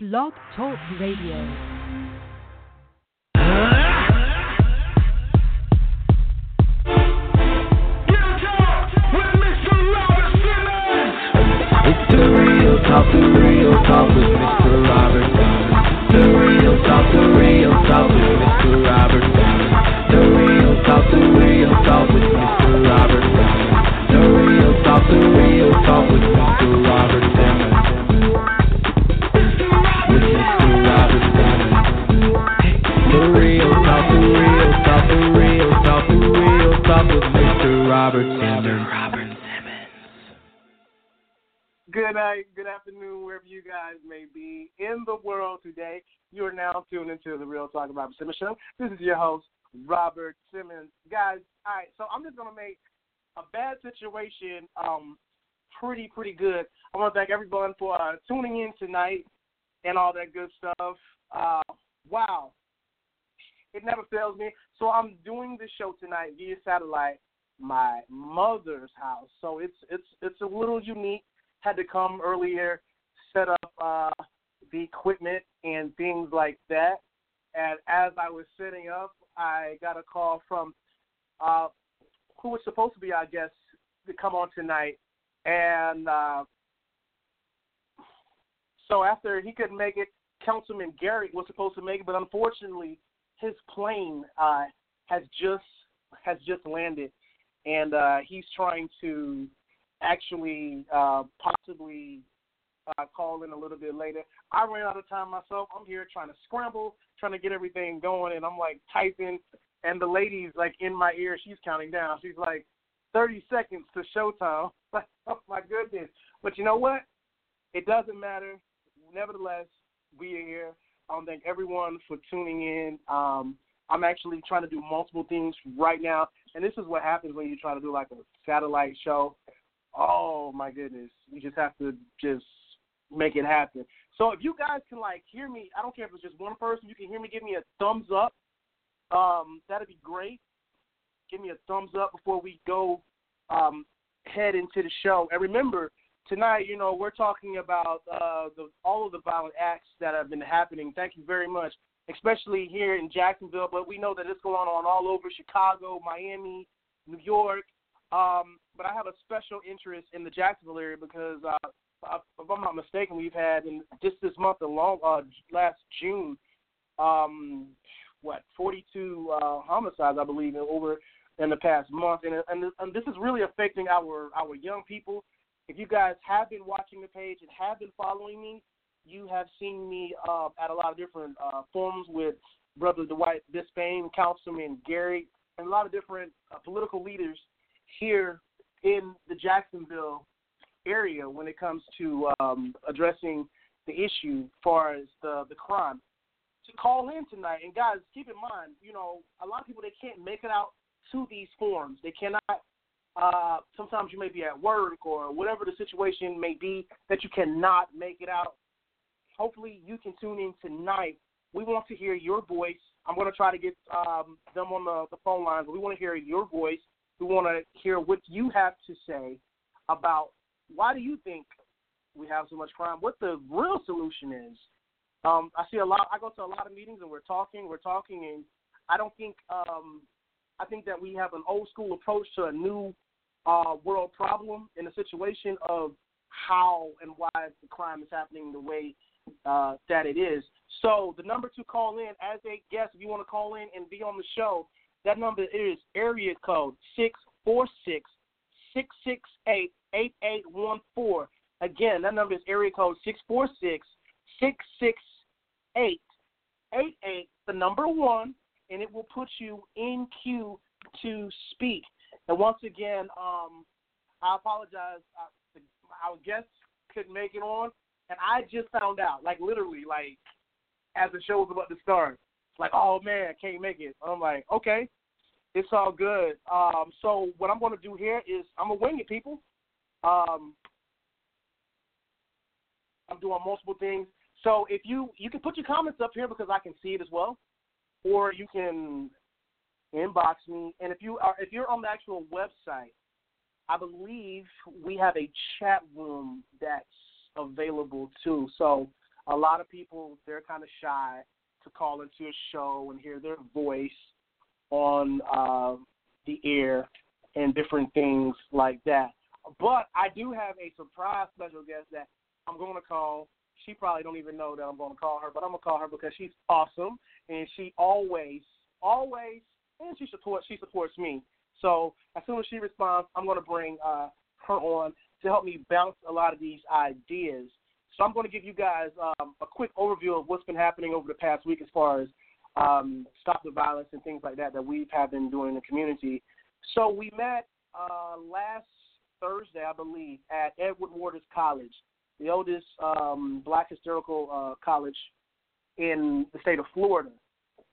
Blog Talk Radio. It's the real talk, the real talk with Mr. Robert. The real talk, the real talk with Mr. Robert. The real talk, the real talk with Mr. Robert. The real talk, the real talk with night, good afternoon, wherever you guys may be in the world today. You are now tuned into the Real Talk Robert Simmons Show. This is your host, Robert Simmons. Guys, all right, so I'm just going to make a bad situation um, pretty, pretty good. I want to thank everyone for uh, tuning in tonight and all that good stuff. Uh, wow. It never fails me. So I'm doing the show tonight via satellite, my mother's house. So it's it's it's a little unique had to come earlier, set up uh, the equipment and things like that. And as I was setting up, I got a call from uh, who was supposed to be, I guess, to come on tonight. And uh, so after he couldn't make it, Councilman Garrett was supposed to make it, but unfortunately, his plane uh, has just has just landed, and uh, he's trying to actually uh, possibly uh, call in a little bit later. I ran out of time myself. I'm here trying to scramble, trying to get everything going, and I'm like typing, and the lady's like in my ear. She's counting down. She's like, 30 seconds to showtime. oh my goodness! But you know what? It doesn't matter. Nevertheless, we are here. I want to thank everyone for tuning in. Um, I'm actually trying to do multiple things right now, and this is what happens when you try to do like a satellite show oh my goodness, you just have to just make it happen. So if you guys can like hear me, I don't care if it's just one person, you can hear me, give me a thumbs up. Um, that'd be great. Give me a thumbs up before we go um, head into the show. And remember, tonight, you know, we're talking about uh, the, all of the violent acts that have been happening. Thank you very much, especially here in Jacksonville. But we know that it's going on all over Chicago, Miami, New York, um, but I have a special interest in the Jacksonville area because, uh, if I'm not mistaken, we've had in just this month alone, uh, last June, um, what 42 uh, homicides, I believe, over in the past month, and, and and this is really affecting our our young people. If you guys have been watching the page and have been following me, you have seen me uh, at a lot of different uh, forums with Brother Dwight Bispain, Councilman Gary, and a lot of different uh, political leaders here in the Jacksonville area when it comes to um, addressing the issue as far as the the crime. To call in tonight, and guys, keep in mind, you know, a lot of people they can't make it out to these forums. They cannot. Uh, sometimes you may be at work or whatever the situation may be that you cannot make it out. Hopefully, you can tune in tonight. We want to hear your voice. I'm going to try to get um, them on the, the phone lines. We want to hear your voice. We want to hear what you have to say about why do you think we have so much crime? What the real solution is? Um, I see a lot. I go to a lot of meetings and we're talking, we're talking, and I don't think. Um, I think that we have an old school approach to a new uh, world problem in a situation of how and why the crime is happening the way uh, that it is. So the number to call in as a guest, if you want to call in and be on the show, that number is area code six four six six six eight eight eight one four. Again, that number is area code 646 668 88, The number one, and it will put you in queue to speak. And once again, um, I apologize. I, our guest couldn't make it on, and I just found out, like literally, like as the show was about to start like, oh man, I can't make it. I'm like, okay, it's all good. Um, so what I'm going to do here is I'm gonna wing it, people. Um, I'm doing multiple things. So if you you can put your comments up here because I can see it as well, or you can inbox me. And if you are if you're on the actual website, I believe we have a chat room that's available too. So a lot of people they're kind of shy to call into a show and hear their voice on uh, the air and different things like that. But I do have a surprise special guest that I'm going to call. She probably don't even know that I'm going to call her, but I'm going to call her because she's awesome and she always, always, and she supports. She supports me. So as soon as she responds, I'm going to bring uh, her on to help me bounce a lot of these ideas. So I'm going to give you guys um, a quick overview of what's been happening over the past week as far as um, stop the violence and things like that that we have been doing in the community. So we met uh, last Thursday, I believe, at Edward Waters College, the oldest um, black historical uh, college in the state of Florida.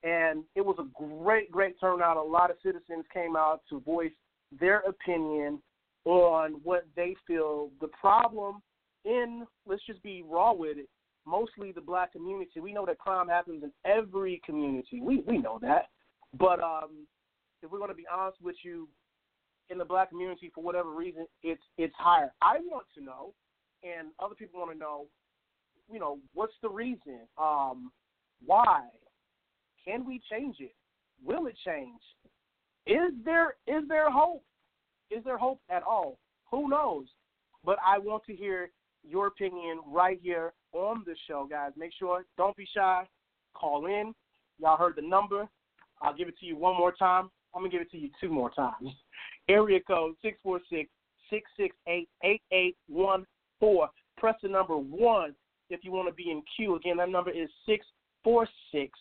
And it was a great, great turnout. A lot of citizens came out to voice their opinion on what they feel the problem in, let's just be raw with it, mostly the black community. We know that crime happens in every community. We we know that. But um, if we're going to be honest with you, in the black community, for whatever reason, it's it's higher. I want to know, and other people want to know, you know, what's the reason? Um, why? Can we change it? Will it change? Is there is there hope? Is there hope at all? Who knows? But I want to hear your opinion right here on the show, guys. Make sure, don't be shy. Call in. Y'all heard the number. I'll give it to you one more time. I'm going to give it to you two more times. Area code 646 668 8814. Press the number 1 if you want to be in queue. Again, that number is 646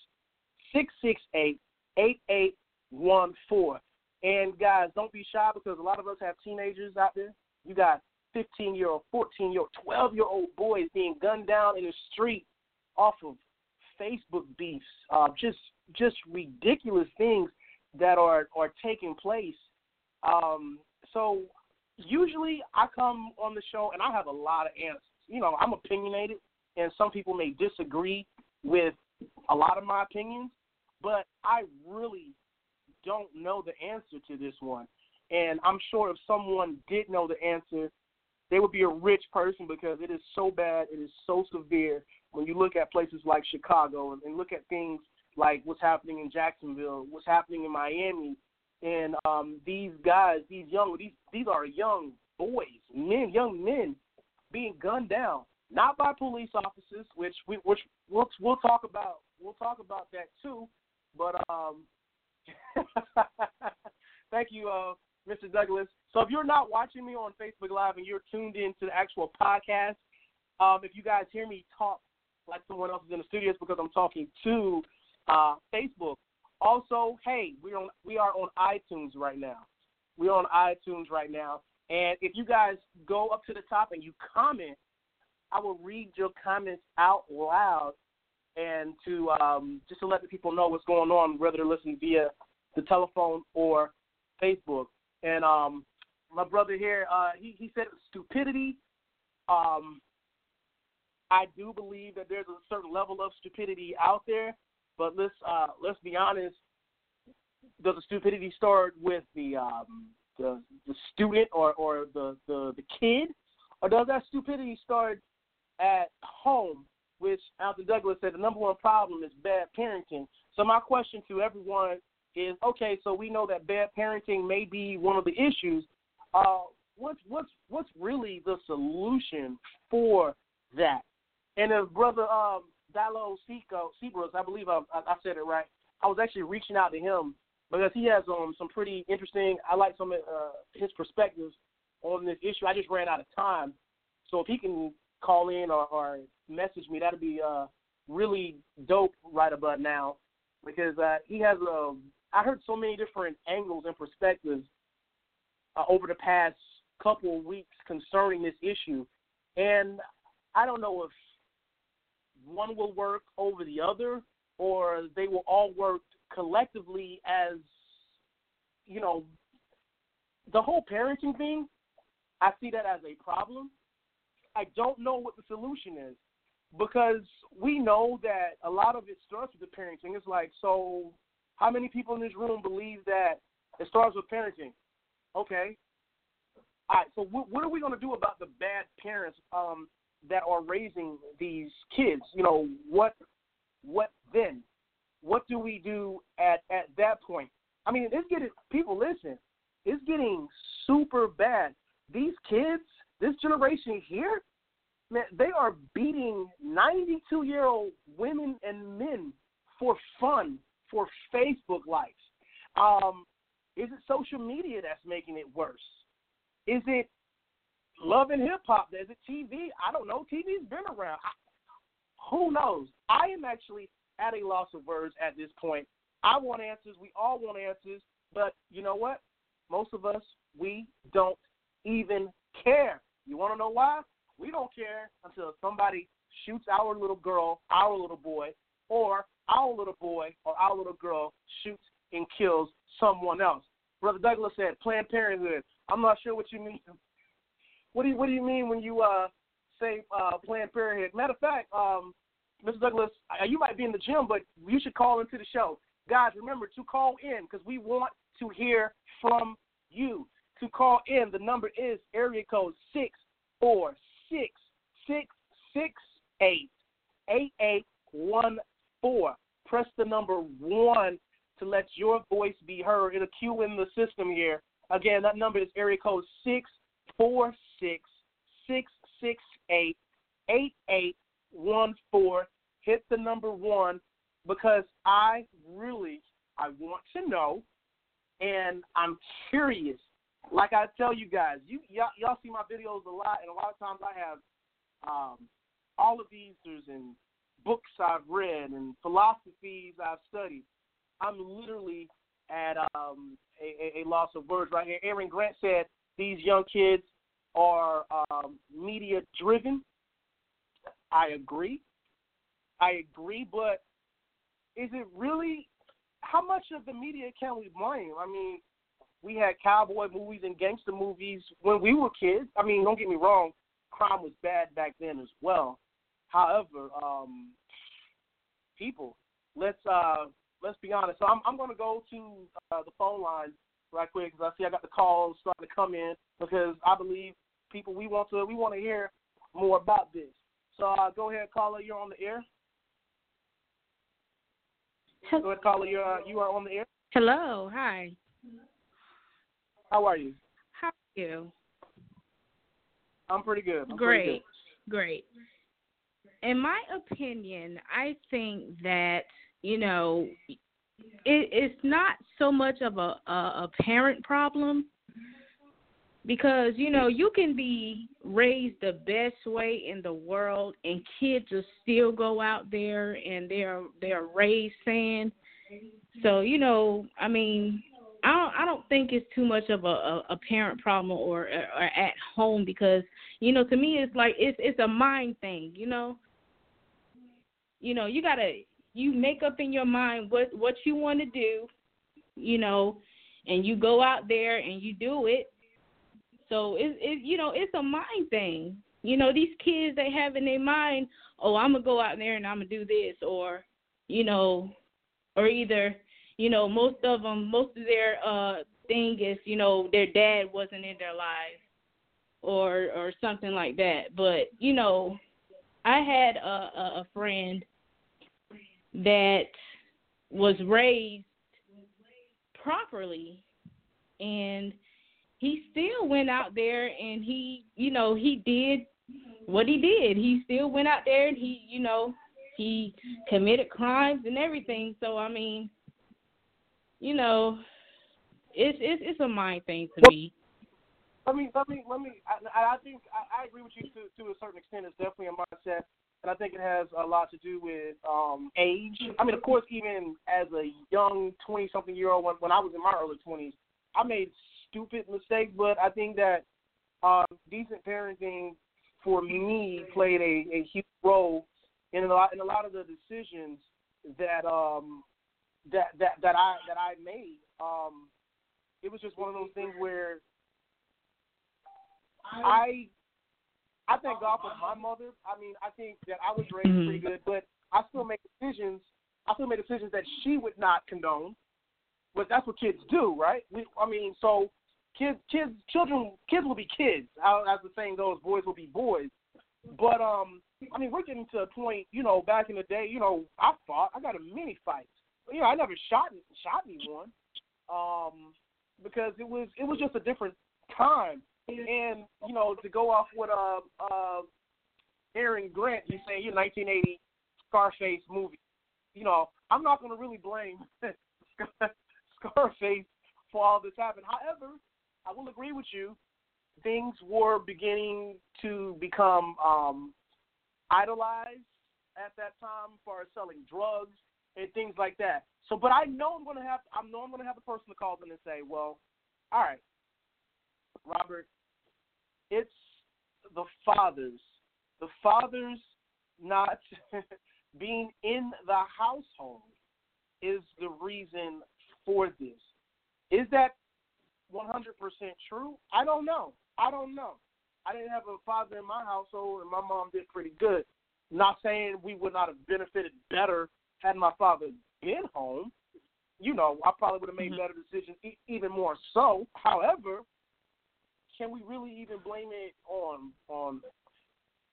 668 8814. And guys, don't be shy because a lot of us have teenagers out there. You got 15 year old, 14 year old, 12 year old boys being gunned down in the street off of Facebook beefs. Uh, just just ridiculous things that are are taking place. Um, so usually I come on the show and I have a lot of answers. You know, I'm opinionated, and some people may disagree with a lot of my opinions, but I really don't know the answer to this one. And I'm sure if someone did know the answer, they would be a rich person because it is so bad, it is so severe when you look at places like Chicago and, and look at things like what's happening in Jacksonville, what's happening in Miami, and um, these guys, these young, these these are young boys, men, young men, being gunned down, not by police officers, which we which we'll we'll talk about we'll talk about that too, but um, thank you, uh, Mr. Douglas. So if you're not watching me on Facebook Live and you're tuned in to the actual podcast, um, if you guys hear me talk like someone else is in the studio, it's because I'm talking to uh, Facebook. Also, hey, we're on we are on iTunes right now. We're on iTunes right now, and if you guys go up to the top and you comment, I will read your comments out loud, and to um, just to let the people know what's going on, whether they're listening via the telephone or Facebook. And um, my brother here, uh, he he said stupidity. Um, I do believe that there's a certain level of stupidity out there, but let's uh, let's be honest. Does the stupidity start with the um, the the student or or the, the the kid, or does that stupidity start at home? Which Alton Douglas said the number one problem is bad parenting. So my question to everyone is: Okay, so we know that bad parenting may be one of the issues. Uh, what's what's what's really the solution for that? And if brother um, Dilo Seabrooks, I believe I, I said it right. I was actually reaching out to him because he has um, some pretty interesting. I like some of uh, his perspectives on this issue. I just ran out of time, so if he can call in or, or message me, that'd be uh, really dope right about now because uh, he has a. I heard so many different angles and perspectives uh, over the past couple of weeks concerning this issue, and I don't know if one will work over the other, or they will all work collectively as, you know, the whole parenting thing. I see that as a problem. I don't know what the solution is because we know that a lot of it starts with the parenting. It's like, so how many people in this room believe that it starts with parenting? Okay. All right. So what, what are we going to do about the bad parents? Um, that are raising these kids. You know what? What then? What do we do at at that point? I mean, it's getting people listen. It's getting super bad. These kids, this generation here, man, they are beating 92 year old women and men for fun, for Facebook likes. Um, is it social media that's making it worse? Is it love and hip hop? Is it TV? I don't know. TV's been around. I, who knows? I am actually at a loss of words at this point. I want answers. We all want answers. But you know what? Most of us, we don't even care. You want to know why? We don't care until somebody shoots our little girl, our little boy, or our little boy or our little girl shoots and kills someone else. Brother Douglas said Planned Parenthood. I'm not sure what you mean. What do you What do you mean when you uh, say uh, Planned Parenthood? Matter of fact, um, Mr. Douglas, you might be in the gym, but you should call into the show. Guys, remember to call in because we want to hear from you. To call in, the number is area code six four six six six eight eight eight one four. Press the number one to let your voice be heard. It'll queue in the system here. Again, that number is area code six four six six six eight eight eight one four. Hit the number one because I really I want to know, and I'm curious. Like I tell you guys, you y'all, y'all see my videos a lot, and a lot of times I have um, all of these and books I've read and philosophies I've studied. I'm literally at um, a, a, loss of words right here. Aaron Grant said these young kids are um, media driven. I agree. I agree, but is it really how much of the media can we blame? I mean, we had cowboy movies and gangster movies when we were kids. I mean, don't get me wrong, crime was bad back then as well. However, um, people, let's uh, let's be honest. So I'm I'm going to go to uh, the phone line right quick because I see I got the calls starting to come in because I believe people we want to we want to hear more about this. So uh, go ahead, caller. You're on the air. Go ahead, caller. You're uh, you are on the air. Hello. Hi. How are you? How are you? I'm pretty good. I'm Great. Pretty good. Great. In my opinion, I think that you know, it, it's not so much of a, a a parent problem because you know you can be raised the best way in the world and kids will still go out there and they're they're raised saying. So you know i mean i don't i don't think it's too much of a a, a parent problem or, or at home because you know to me it's like it's it's a mind thing you know you know you got to you make up in your mind what what you want to do, you know, and you go out there and you do it. So it it you know it's a mind thing. You know these kids they have in their mind, oh I'm gonna go out there and I'm gonna do this, or you know, or either you know most of them most of their uh thing is you know their dad wasn't in their lives or or something like that. But you know, I had a a, a friend that was raised properly and he still went out there and he you know he did what he did. He still went out there and he you know he committed crimes and everything. So i mean you know it's it's it's a mind thing to me. Let me let me let me i i think i, I agree with you to to a certain extent. It's definitely a mindset and I think it has a lot to do with um, age. I mean, of course, even as a young twenty-something year old, when, when I was in my early twenties, I made stupid mistakes. But I think that uh, decent parenting for me played a, a huge role in a lot in a lot of the decisions that um, that that that I that I made. Um, it was just one of those things where I I thank God for my mother. I mean, I think that I was raised mm-hmm. pretty good, but I still make decisions. I still make decisions that she would not condone. But that's what kids do, right? We, I mean, so kids, kids, children, kids will be kids. As the saying goes, boys will be boys. But um, I mean, we're getting to a point. You know, back in the day, you know, I fought. I got a many fights. You know, I never shot shot anyone. Um, because it was it was just a different time. And you know, to go off with uh uh Aaron Grant, you say your 1980 Scarface movie. You know, I'm not going to really blame Scarface for all this happened. However, I will agree with you. Things were beginning to become um, idolized at that time for selling drugs and things like that. So, but I know I'm going to have I know I'm going to have a person to call them and say, well, all right, Robert, it's the fathers, the fathers not being in the household is the reason for this. Is that 100% true? I don't know. I don't know. I didn't have a father in my household, and my mom did pretty good. Not saying we would not have benefited better had my father been home. You know, I probably would have made mm-hmm. better decisions, e- even more so. However, can we really even blame it on on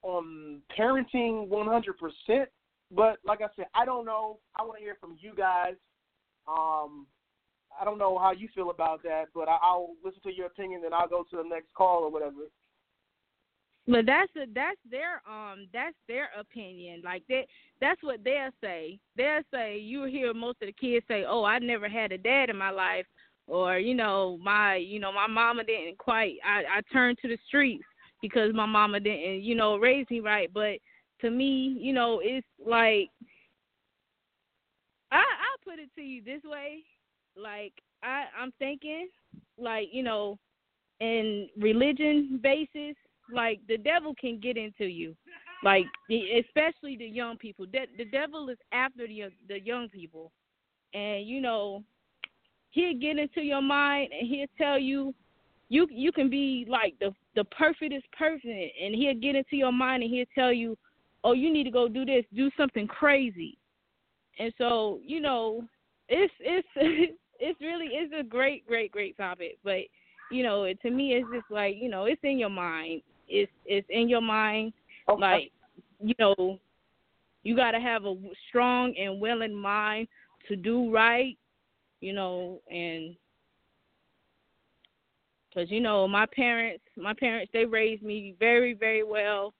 on parenting 100%? But like I said, I don't know. I want to hear from you guys. Um, I don't know how you feel about that, but I, I'll listen to your opinion, then I'll go to the next call or whatever. But that's a, that's their um that's their opinion. Like that that's what they'll say. They'll say you hear most of the kids say, "Oh, I never had a dad in my life," or you know, my you know my mama didn't quite. I I turned to the streets because my mama didn't you know raise me right. But to me, you know, it's like I I'll put it to you this way. Like I I'm thinking like you know in religion basis like the devil can get into you like especially the young people the, the devil is after the the young people and you know he'll get into your mind and he'll tell you you you can be like the the perfectest person and he'll get into your mind and he'll tell you oh you need to go do this do something crazy and so you know it's it's it's really it's a great great great topic but you know it, to me it's just like you know it's in your mind it's it's in your mind. Okay. Like you know, you got to have a strong and willing mind to do right. You know, and because you know my parents, my parents they raised me very very well,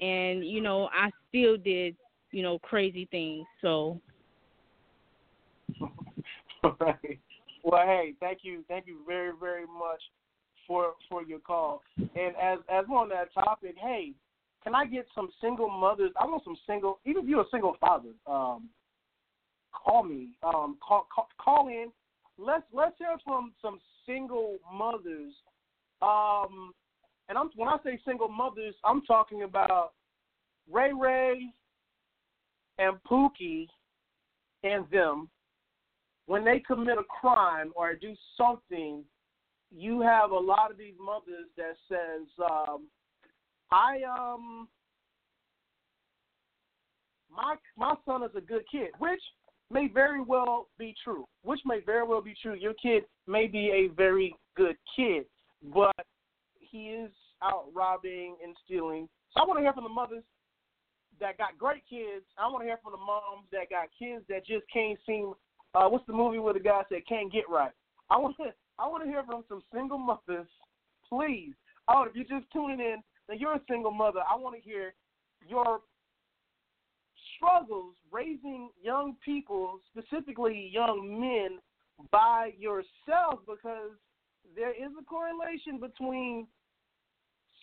and you know I still did you know crazy things. So. right. Well, hey, thank you, thank you very, very much for for your call. And as as we're on that topic, hey, can I get some single mothers? I want some single, even if you're a single father, um, call me, um, call, call call in. Let's let's hear from some single mothers. Um, and I'm when I say single mothers, I'm talking about Ray Ray and Pookie and them when they commit a crime or do something you have a lot of these mothers that says, um, I um my my son is a good kid, which may very well be true. Which may very well be true. Your kid may be a very good kid, but he is out robbing and stealing. So I want to hear from the mothers that got great kids. I want to hear from the moms that got kids that just can't seem. Uh, what's the movie where the guy said can't get right? I want to I want to hear from some single mothers, please. Oh, if you're just tuning in, then you're a single mother. I want to hear your struggles raising young people, specifically young men, by yourself because there is a correlation between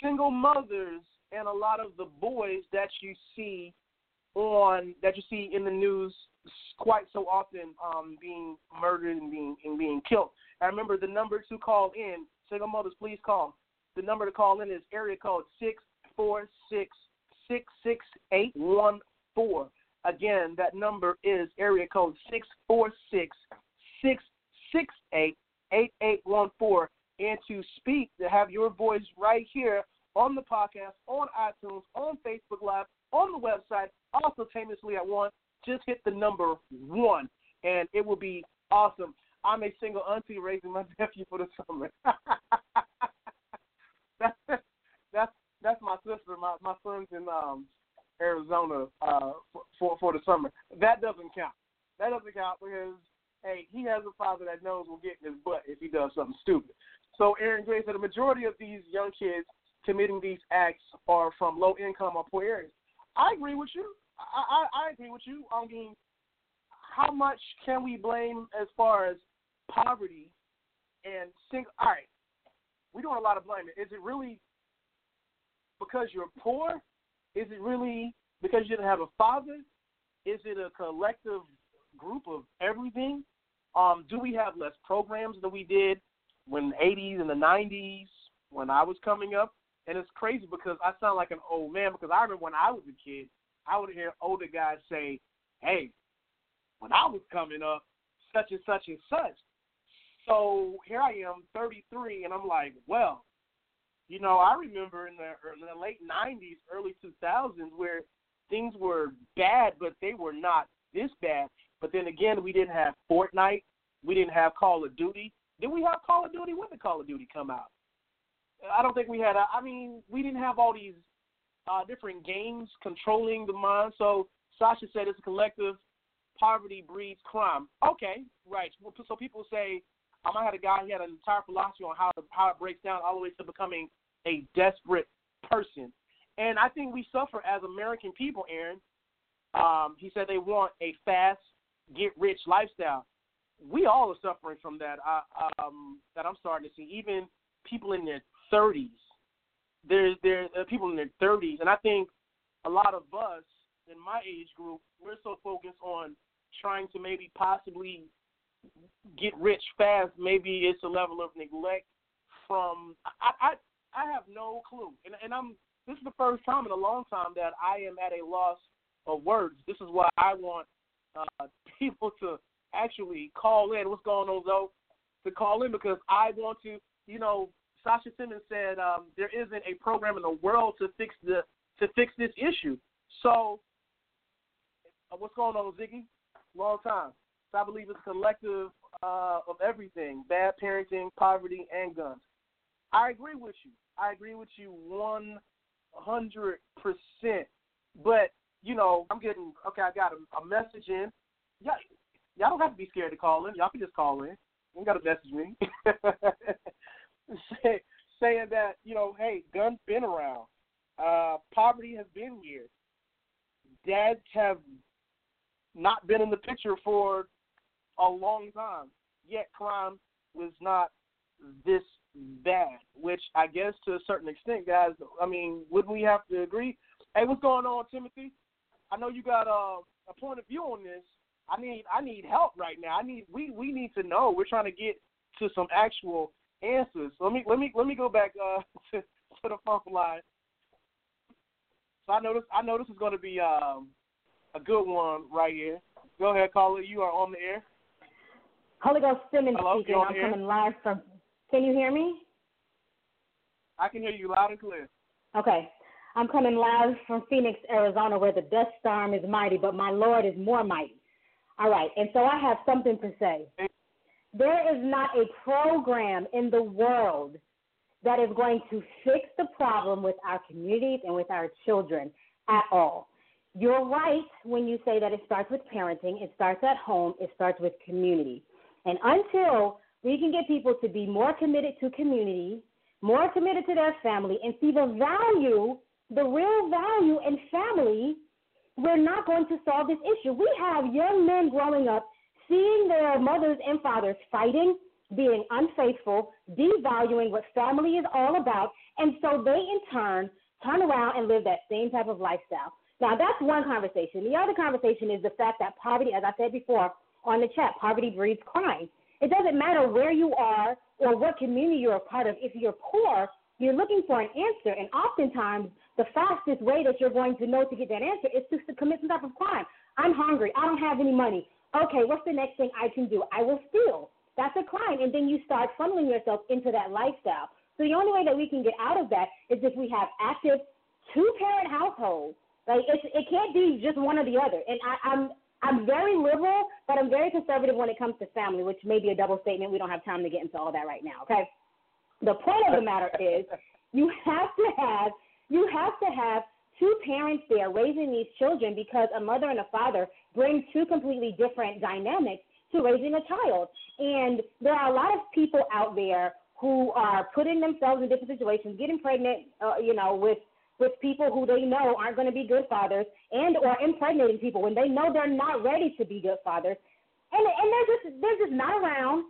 single mothers and a lot of the boys that you see on that you see in the news quite so often um, being murdered and being and being killed. I remember the number to call in, single mothers, please call. The number to call in is area code six four six six six eight one four. Again, that number is area code six four six six six eight eight eight one four. And to speak, to have your voice right here on the podcast, on iTunes, on Facebook Live, on the website, also simultaneously at one, just hit the number one, and it will be awesome. I'm a single auntie raising my nephew for the summer. that's that's that's my sister. My my son's in um Arizona uh for, for the summer. That doesn't count. That doesn't count because hey, he has a father that knows will get in his butt if he does something stupid. So Aaron Grant said the majority of these young kids committing these acts are from low income or poor areas. I agree with you. I, I, I agree with you. I mean, how much can we blame as far as poverty and single? All right, we're doing a lot of blaming. Is it really because you're poor? Is it really because you didn't have a father? Is it a collective group of everything? Um, do we have less programs than we did when the 80s and the 90s when I was coming up? And it's crazy because I sound like an old man because I remember when I was a kid, I would hear older guys say, "Hey, when I was coming up, such and such and such." So here I am, 33, and I'm like, well, you know, I remember in the, in the late 90s, early 2000s, where things were bad, but they were not this bad. But then again, we didn't have Fortnite, we didn't have Call of Duty. Did we have Call of Duty? When did Call of Duty come out? I don't think we had. A, I mean, we didn't have all these uh, different games controlling the mind. So Sasha said it's a collective. Poverty breeds crime. Okay, right. So people say, um, I had a guy. He had an entire philosophy on how how it breaks down all the way to becoming a desperate person. And I think we suffer as American people, Aaron. Um, he said they want a fast, get rich lifestyle. We all are suffering from that. Uh, um, that I'm starting to see. Even people in their 30s. There's there are people in their 30s, and I think a lot of us in my age group we're so focused on trying to maybe possibly get rich fast. Maybe it's a level of neglect from I I, I have no clue, and and I'm this is the first time in a long time that I am at a loss of words. This is why I want uh, people to actually call in. What's going on, though? To call in because I want to, you know, Sasha Simmons said um, there isn't a program in the world to fix the to fix this issue. So, uh, what's going on, Ziggy? Long time. So I believe it's collective uh, of everything: bad parenting, poverty, and guns. I agree with you. I agree with you one hundred percent. But you know, I'm getting okay. I got a, a message in. Yeah, y'all don't have to be scared to call in. Y'all can just call in. You got to message me. say, saying that you know, hey, guns been around, uh, poverty has been here, dads have not been in the picture for a long time. Yet crime was not this bad, which I guess to a certain extent, guys. I mean, wouldn't we have to agree? Hey, what's going on, Timothy? I know you got uh, a point of view on this. I need I need help right now. I need we we need to know. We're trying to get to some actual answers. So let me let me let me go back uh, to, to the phone line. So I know this I know this is going to be um, a good one right here. Go ahead, caller. You are on the air. Holy Ghost Simmons Hello, speaking. I'm coming live from. Can you hear me? I can hear you loud and clear. Okay. I'm coming live from Phoenix, Arizona, where the dust storm is mighty, but my Lord is more mighty. All right, and so I have something to say. There is not a program in the world that is going to fix the problem with our communities and with our children at all. You're right when you say that it starts with parenting, it starts at home, it starts with community. And until we can get people to be more committed to community, more committed to their family, and see the value, the real value in family, we're not going to solve this issue. We have young men growing up seeing their mothers and fathers fighting, being unfaithful, devaluing what family is all about, and so they in turn turn around and live that same type of lifestyle. Now, that's one conversation. The other conversation is the fact that poverty, as I said before on the chat, poverty breeds crime. It doesn't matter where you are or what community you're a part of. If you're poor, you're looking for an answer, and oftentimes the fastest way that you're going to know to get that answer is to, commit some type of crime. I'm hungry. I don't have any money. Okay, what's the next thing I can do? I will steal. That's a crime, and then you start funneling yourself into that lifestyle. So the only way that we can get out of that is if we have active two-parent households. Like it's, it can't be just one or the other. And I, I'm I'm very liberal, but I'm very conservative when it comes to family, which may be a double statement. We don't have time to get into all that right now. Okay. The point of the matter is, you have to have You have to have two parents there raising these children because a mother and a father bring two completely different dynamics to raising a child. And there are a lot of people out there who are putting themselves in different situations, getting pregnant, uh, you know, with with people who they know aren't going to be good fathers, and or impregnating people when they know they're not ready to be good fathers, and and they're just they're just not around,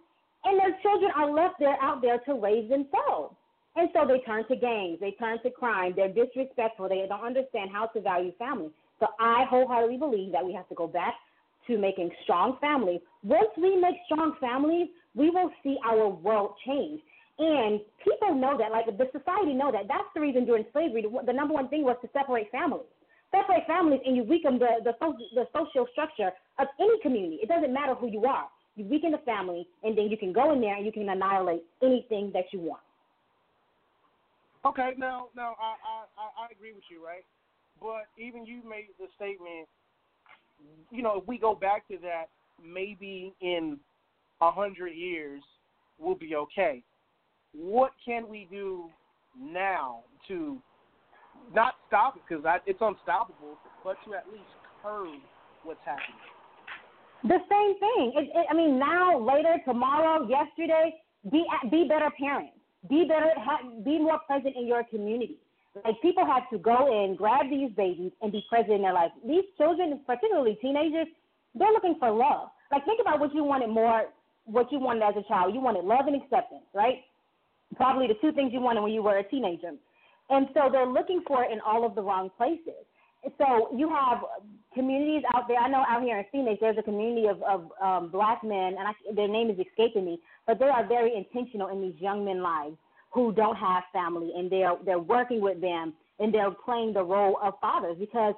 and their children are left there out there to raise themselves. And so they turn to gangs, they turn to crime, they're disrespectful, they don't understand how to value family. So I wholeheartedly believe that we have to go back to making strong families. Once we make strong families, we will see our world change. And people know that, like the society know that. That's the reason during slavery, the, number one thing was to separate families. Separate families, and you weaken the the, the social structure of any community. It doesn't matter who you are. You weaken the family, and then you can go in there and you can annihilate anything that you want. Okay, now now I I I agree with you, right? But even you made the statement. You know, if we go back to that, maybe in a hundred years we'll be okay. What can we do now to not stop it because it's unstoppable, but to at least curb what's happening? The same thing. It, it, I mean, now, later, tomorrow, yesterday, be be better parents be better, have, be more present in your community. Like people have to go in, grab these babies and be present in their life. These children, particularly teenagers, they're looking for love. Like think about what you wanted more, what you wanted as a child. You wanted love and acceptance, right? Probably the two things you wanted when you were a teenager. And so they're looking for it in all of the wrong places. So you have communities out there. I know out here in Phoenix, there's a community of, of um, black men, and I, their name is escaping me, but they are very intentional in these young men's lives who don't have family, and they're they're working with them, and they're playing the role of fathers because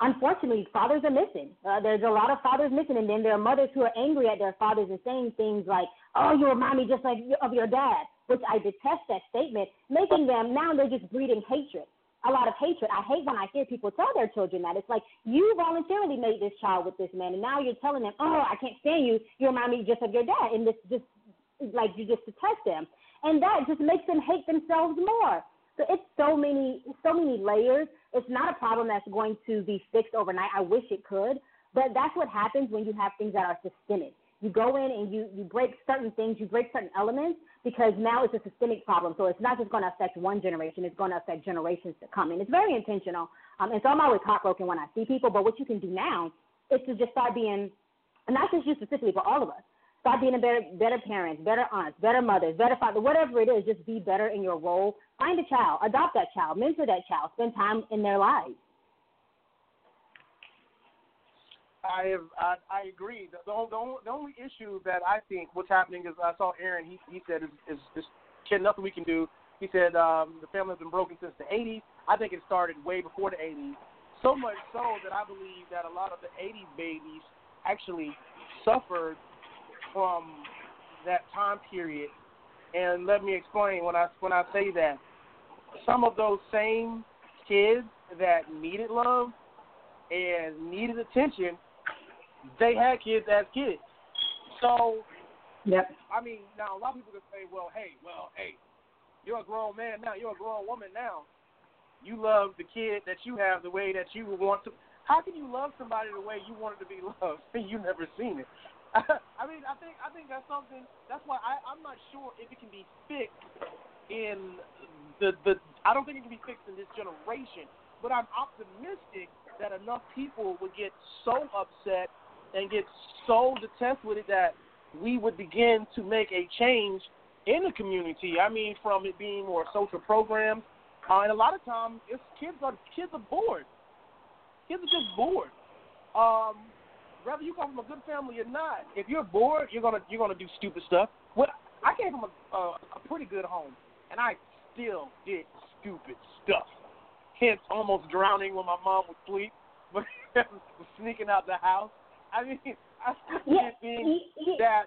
unfortunately, fathers are missing. Uh, there's a lot of fathers missing, and then there are mothers who are angry at their fathers and saying things like, "Oh, you remind me just like of your dad," which I detest that statement, making them now they're just breeding hatred a lot of hatred. I hate when I hear people tell their children that. It's like you voluntarily made this child with this man, and now you're telling them, "Oh, I can't stand you. You remind me just of your dad," and this just like you just detest them, and that just makes them hate themselves more. So it's so many, so many layers. It's not a problem that's going to be fixed overnight. I wish it could, but that's what happens when you have things that are systemic. You go in and you you break certain things, you break certain elements, because now it's a systemic problem. So it's not just going to affect one generation, it's going to affect generations to come. And it's very intentional. Um, and so I'm always heartbroken when I see people. But what you can do now is to just start being, and not just you specifically, but all of us, start being a better, better parents, better aunts, better mothers, better father, whatever it is, just be better in your role. Find a child, adopt that child, mentor that child, spend time in their lives. I have I, I agree. The, the, the, the only issue that I think what's happening is I saw Aaron. He he said is is, is kid nothing we can do. He said um, the family has been broken since the 80s. I think it started way before the 80s. So much so that I believe that a lot of the 80s babies actually suffered from that time period. And let me explain when I when I say that some of those same kids that needed love and needed attention they had kids as kids. So, yep. I mean, now a lot of people can say, well, hey, well, hey, you're a grown man now, you're a grown woman now. You love the kid that you have the way that you want to. How can you love somebody the way you wanted to be loved and you never seen it? I mean, I think I think that's something. That's why I, I'm not sure if it can be fixed in the the. I don't think it can be fixed in this generation, but I'm optimistic that enough people would get so upset and get so detached with it that we would begin to make a change in the community. I mean, from it being more social programs, uh, and a lot of times, it's kids are kids are bored. Kids are just bored. Um, whether you come from a good family or not, if you're bored, you're gonna you're gonna do stupid stuff. Well, I came from a, a, a pretty good home, and I still did stupid stuff. Hence, almost drowning when my mom would sleep, but sneaking out the house. I mean, I still yeah, think that.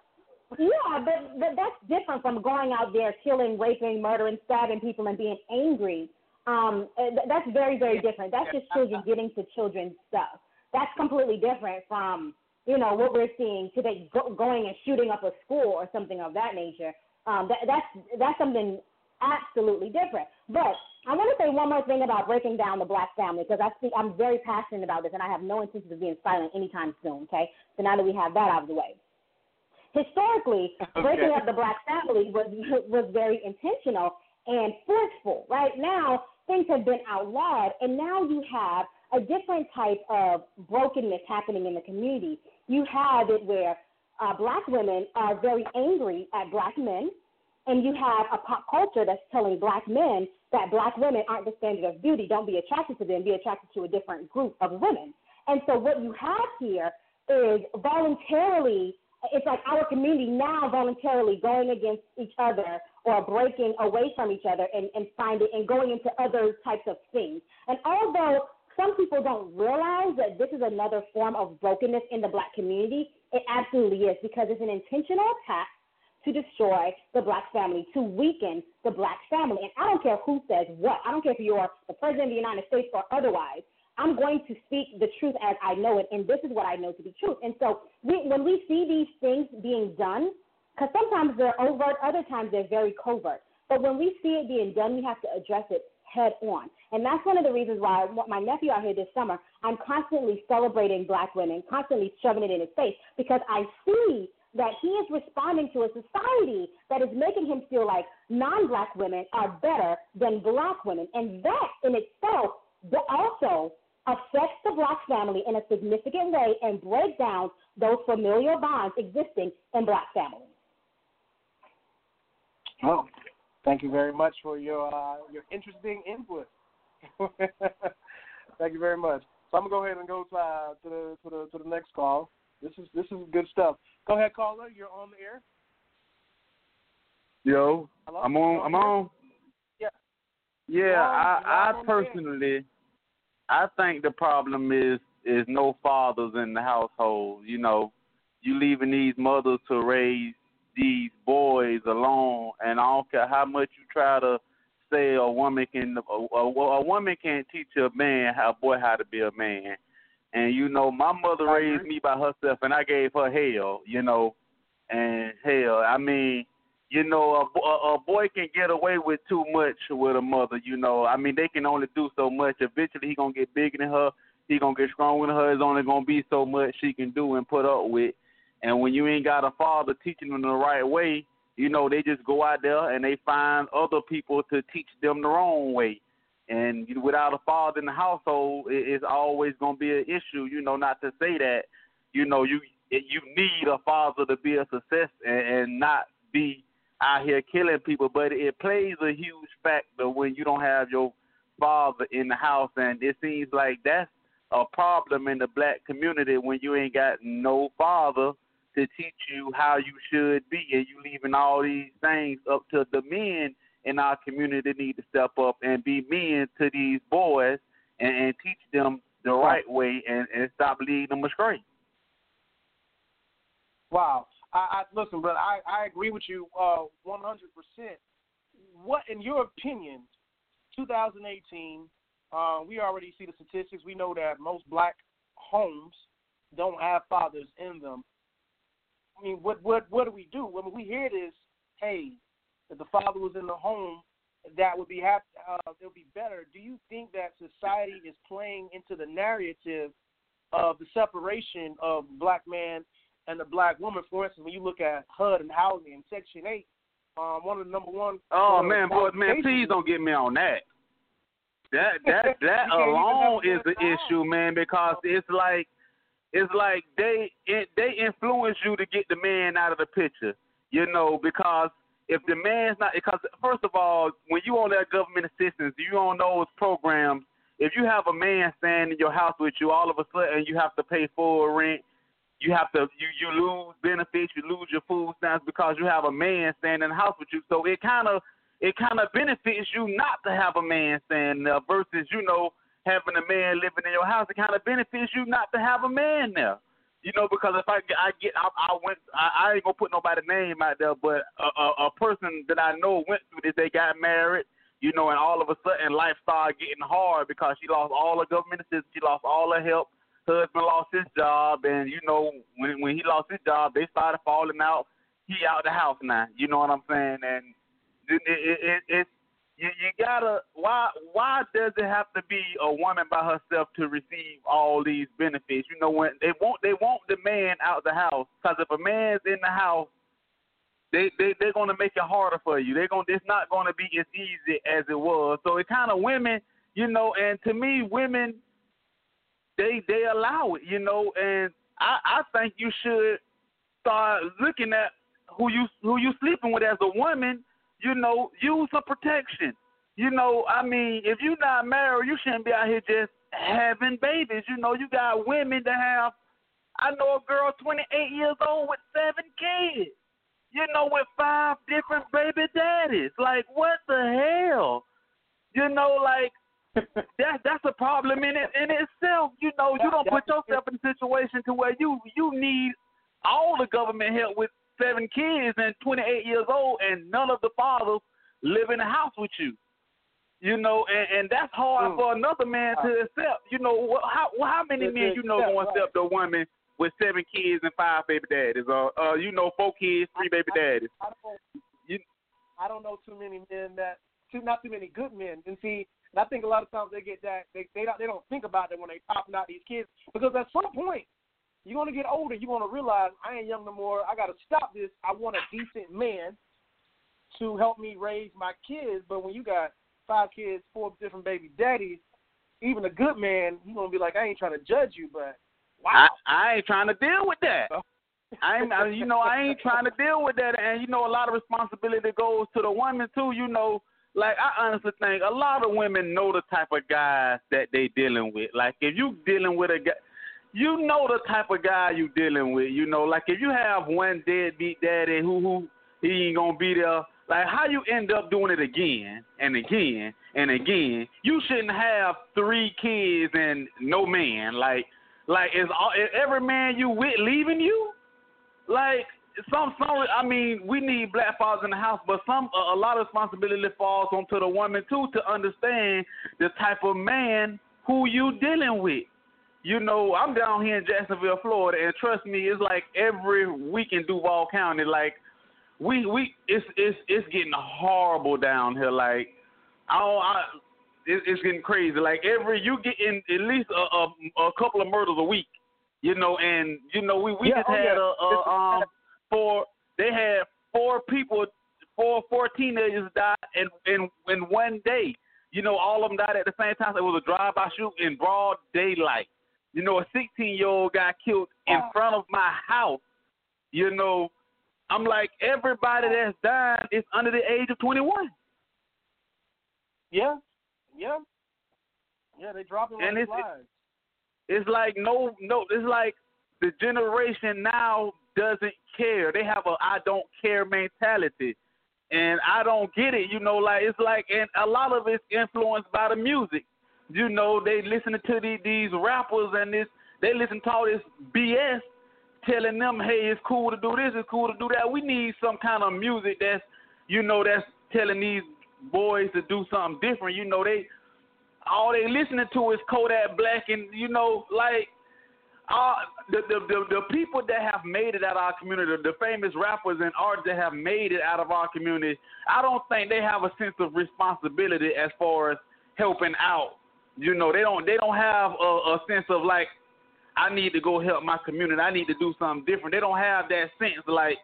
Yeah, but, but that's different from going out there killing, raping, murdering, stabbing people, and being angry. Um, that's very, very different. That's just children getting to children's stuff. That's completely different from you know what we're seeing today, go, going and shooting up a school or something of that nature. Um, that, that's that's something absolutely different. But I want to say one more thing about breaking down the black family because I speak, I'm very passionate about this, and I have no intention of being silent anytime soon. Okay, so now that we have that out of the way, historically, Okay. breaking up the black family was was very intentional and forceful. Right now, things have been outlawed, and now you have a different type of brokenness happening in the community. You have it where uh, black women are very angry at black men, and you have a pop culture that's telling black men that black women aren't the standard of beauty. Don't be attracted to them. Be attracted to a different group of women. And so what you have here is voluntarily, it's like our community now voluntarily going against each other or breaking away from each other and, and finding and going into other types of things. And although some people don't realize that this is another form of brokenness in the black community, it absolutely is because it's an intentional attack to destroy the black family, to weaken the black family. And I don't care who says what. I don't care if you're the president of the United States or otherwise. I'm going to speak the truth as I know it, and this is what I know to be truth. And so we, when we see these things being done, because sometimes they're overt, other times they're very covert. But when we see it being done, we have to address it head on. And that's one of the reasons why my nephew out here this summer, I'm constantly celebrating black women, constantly shoving it in his face, because I see that he is responding to a society that is making him feel like non black women are better than black women. And that in itself also affects the black family in a significant way and break down those familial bonds existing in black families. Oh, thank you very much for your uh, your interesting input. thank you very much. So I'm gonna go ahead and go to, uh, to the to the to the next call. This is this is good stuff. Go ahead, caller. You're on the air. Yo, Hello? I'm on. I'm on. Yeah. Yeah, I I on the air. personally, I think the problem is is no fathers in the household. You know, you leaving these mothers to raise these boys alone, and I don't care how much you try to say a woman can a, a, a woman can't teach a man how a boy how to be a man. And you know, my mother uh-huh. raised me by herself, and I gave her hell. You know, and hell, I mean, you know, a, a, a boy can get away with too much with a mother. You know, I mean, they can only do so much. Eventually, he gonna get bigger than her. He gonna get stronger than her. It's only gonna be so much she can do and put up with. And when you ain't got a father teaching them the right way, you know, they just go out there and they find other people to teach them the wrong way. And you- without a father in the household, it, it's always gonna be an issue. You know, not to say that, you know, you you need a father to be a success and, and not be out here killing people, but it plays a huge factor when you don't have your father in the house, and it seems like that's a problem in the black community when you ain't got no father to teach you how you should be, and you leaving all these things up to the men in our community need to step up and be men to these boys and, and teach them the right way and, and stop leading them astray. Wow. I, I listen, but I, I agree with you uh, 100%. What, in your opinion, 2018, uh, we already see the statistics. We know that most black homes don't have fathers in them. I mean, what what what do we do? When we hear this, hey, if the father was in the home, that would be hap- uh, it would be better. Do you think that society is playing into the narrative of the separation of black man and the black woman? For instance, when you look at HUD and housing and Section Eight, um, one of the number one. Oh uh, man, boy, man, please don't get me on that. That that that You can't even alone is the issue, man, because it's like it's like they it, they influence you to get the man out of the picture, you know, because if the man's not because first of all, when you on that government assistance, you on those programs. If you have a man staying in your house with you, all of a sudden you have to pay full rent. You have to you you lose benefits, you lose your food stamps because you have a man staying in the house with you. So it kind of it kind of benefits you not to have a man staying there versus you know having a man living in your house. It kind of benefits you not to have a man there. You know, because if I I get I, I went I, I ain't gonna put nobody's name out there, but a, a, a person that I know went through this. They got married, you know, and all of a sudden life started getting hard because she lost all her government assistance, she lost all her help. Husband lost his job, and you know when when he lost his job, they started falling out. He out of the house now. You know what I'm saying? And it, it, it, it you, you gotta why why does it have to be a woman by herself to receive all these benefits? You know when they want they want the man out the house because if a man's in the house, they they they're gonna make it harder for you. They're gonna it's not gonna be as easy as it was. So it kind of women, you know, and to me women they they allow it, you know, and I I think you should start looking at who you who you sleeping with as a woman you know, use some protection. You know, I mean, if you're not married, you shouldn't be out here just having babies. You know, you got women that have. I know a girl 28 years old with seven kids. You know, with five different baby daddies. Like, what the hell? You know, like that that's a problem in it in itself. You know, you don't put yourself in a situation to where you you need all the government help with seven kids and 28 years old, and none of the fathers live in the house with you. You know, and, and that's hard mm. for another man to accept. You know, how how many men you know gonna accept a woman with seven kids and five baby daddies, or uh, you know, four kids, three baby daddies? I, I, don't, you, I don't know too many men that, too not too many good men. And see, and I think a lot of times they get that they they don't they don't think about it when they popping out these kids because at some point you're gonna get older. You're gonna realize I ain't young no more. I gotta stop this. I want a decent man to help me raise my kids. But when you got five kids, four different baby daddies, even a good man, he's gonna be like, I ain't trying to judge you, but wow, I, I ain't trying to deal with that. I ain't, I, you know, I ain't trying to deal with that, and you know, a lot of responsibility goes to the woman too. You know, like I honestly think a lot of women know the type of guys that they dealing with. Like if you dealing with a guy, you know the type of guy you dealing with. You know, like if you have one deadbeat daddy who who he ain't gonna be there. Like how you end up doing it again and again and again. You shouldn't have three kids and no man. Like like is all, is every man you with leaving you? Like some some I mean we need black fathers in the house, but some a, a lot of responsibility falls onto the woman too to understand the type of man who you dealing with you know, I'm down here in Jacksonville, Florida, and trust me, it's like every week in Duval County, like we we it's it's it's getting horrible down here. Like I I it, it's getting crazy. Like every you get in at least a, a, a couple of murders a week, you know, and you know we we yeah, just oh, had yeah. a, a um four they had four people four four teenagers die in in in one day. You know, all of them died at the same time. So it was a drive-by shoot in broad daylight. You know, a 16 year old got killed in oh. front of my house. You know, I'm like, everybody that's died is under the age of 21. Yeah, yeah, yeah. They dropping and like it's, flies. It's like no, no. It's like the generation now doesn't care. They have a I don't care mentality, and I don't get it. You know, like it's like, and a lot of it's influenced by the music you know, they listening to the, these rappers and this, they listen to all this BS telling them, hey, it's cool to do this, it's cool to do that. We need some kind of music that's, you know, that's telling these boys to do something different. You know, they all they listening to is Kodak Black, and you know, like uh, the, the the the people that have made it out of our community, the famous rappers and artists that have made it out of our community, I don't think they have a sense of responsibility as far as helping out you know, they don't they don't have a, a sense of like I need to go help my community. I need to do something different. They don't have that sense like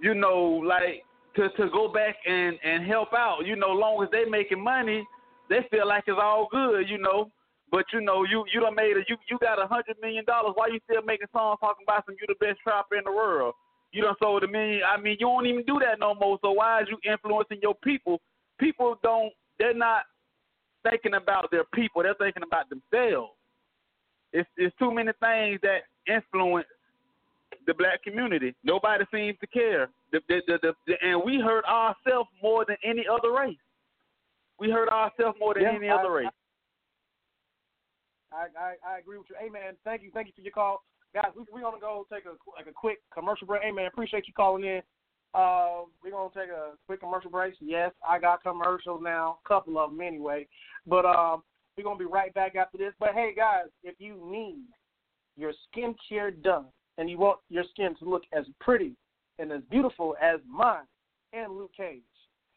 you know, like to to go back and and help out. You know, long as they making money, they feel like it's all good. You know, but you know, you you done made a you you got a hundred million dollars. Why you still making songs talking about some you the best trapper in the world? You done sold a million. I mean, you don't even do that no more. So why is you influencing your people? People don't. They're not thinking about their people. They're thinking about themselves. It's, it's too many things that influence the black community. Nobody seems to care. The, the, the, the, and we hurt ourselves more than any other race. We hurt ourselves more than yeah, any I, other race. I, I, I agree with you. Hey man, thank you, thank you for your call, guys. We we're gonna go take a like a quick commercial break. Hey man, appreciate you calling in. Uh, we're gonna take a quick commercial break. Yes, I got commercials now, a couple of them anyway. But um, we're gonna be right back after this. But hey, guys, if you need your skincare done and you want your skin to look as pretty and as beautiful as mine and Luke Cage,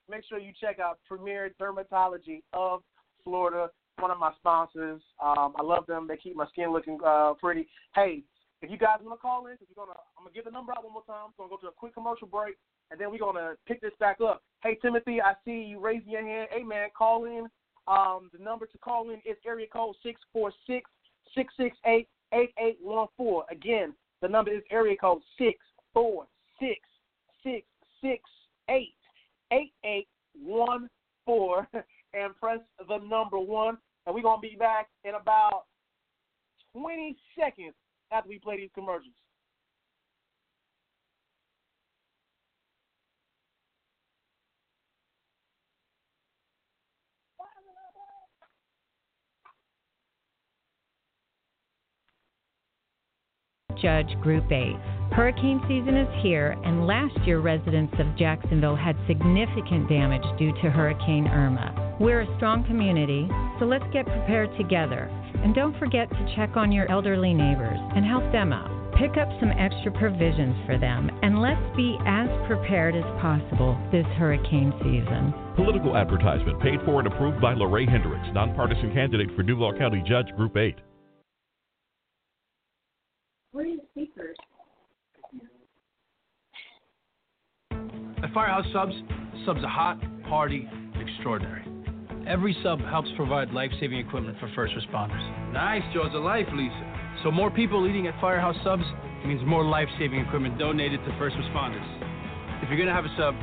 make sure you check out Premier Dermatology of Florida, one of my sponsors. Um, I love them. They keep my skin looking uh, pretty. Hey, if you guys want to call in, if you're gonna, I'm gonna give the number out one more time. We're gonna go to a quick commercial break, and then we're gonna pick this back up. Hey Timothy, I see you raising your hand. Hey man, call in. Um, the number to call in is area code six four six six six eight eight eight one four. Again, the number is area code six four six six six eight eight eight one four, and press the number one. And we're gonna be back in about twenty seconds after we play these commercials. Judge Group 8. Hurricane season is here, and last year residents of Jacksonville had significant damage due to Hurricane Irma. We're a strong community, so let's get prepared together. And don't forget to check on your elderly neighbors and help them out. Pick up some extra provisions for them, and let's be as prepared as possible this hurricane season. Political advertisement paid for and approved by Lorraine Hendricks, nonpartisan candidate for Duval County Judge Group 8. Where are the speakers? At Firehouse Subs, subs are hot, party, extraordinary. Every sub helps provide life-saving equipment for first responders. Nice, Jaws of life, Lisa. So more people eating at Firehouse Subs means more life-saving equipment donated to first responders. If you're gonna have a sub,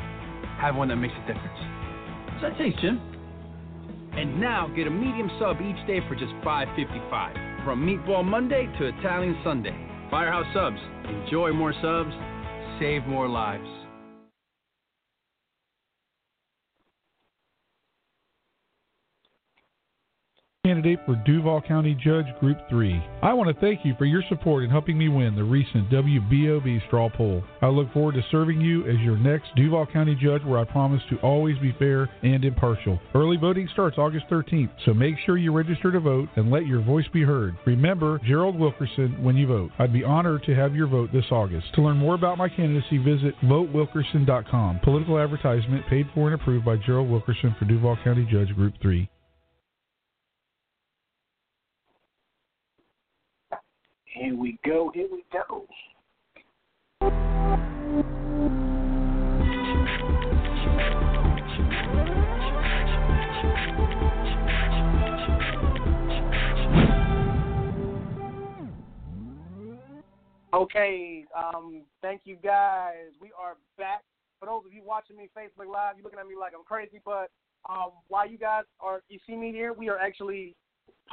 have one that makes a difference. How's that taste, Jim? And now get a medium sub each day for just $5.55. From Meatball Monday to Italian Sunday. Firehouse Subs. Enjoy more subs, save more lives. Candidate for Duval County Judge Group 3. I want to thank you for your support in helping me win the recent WBOV straw poll. I look forward to serving you as your next Duval County Judge where I promise to always be fair and impartial. Early voting starts August 13th, so make sure you register to vote and let your voice be heard. Remember Gerald Wilkerson when you vote. I'd be honored to have your vote this August. To learn more about my candidacy, visit votewilkerson.com. Political advertisement paid for and approved by Gerald Wilkerson for Duval County Judge Group 3. Here we go. Here we go. Okay, um, thank you guys. We are back. For those of you watching me Facebook Live, you're looking at me like I'm crazy, but um, while you guys are, you see me here, we are actually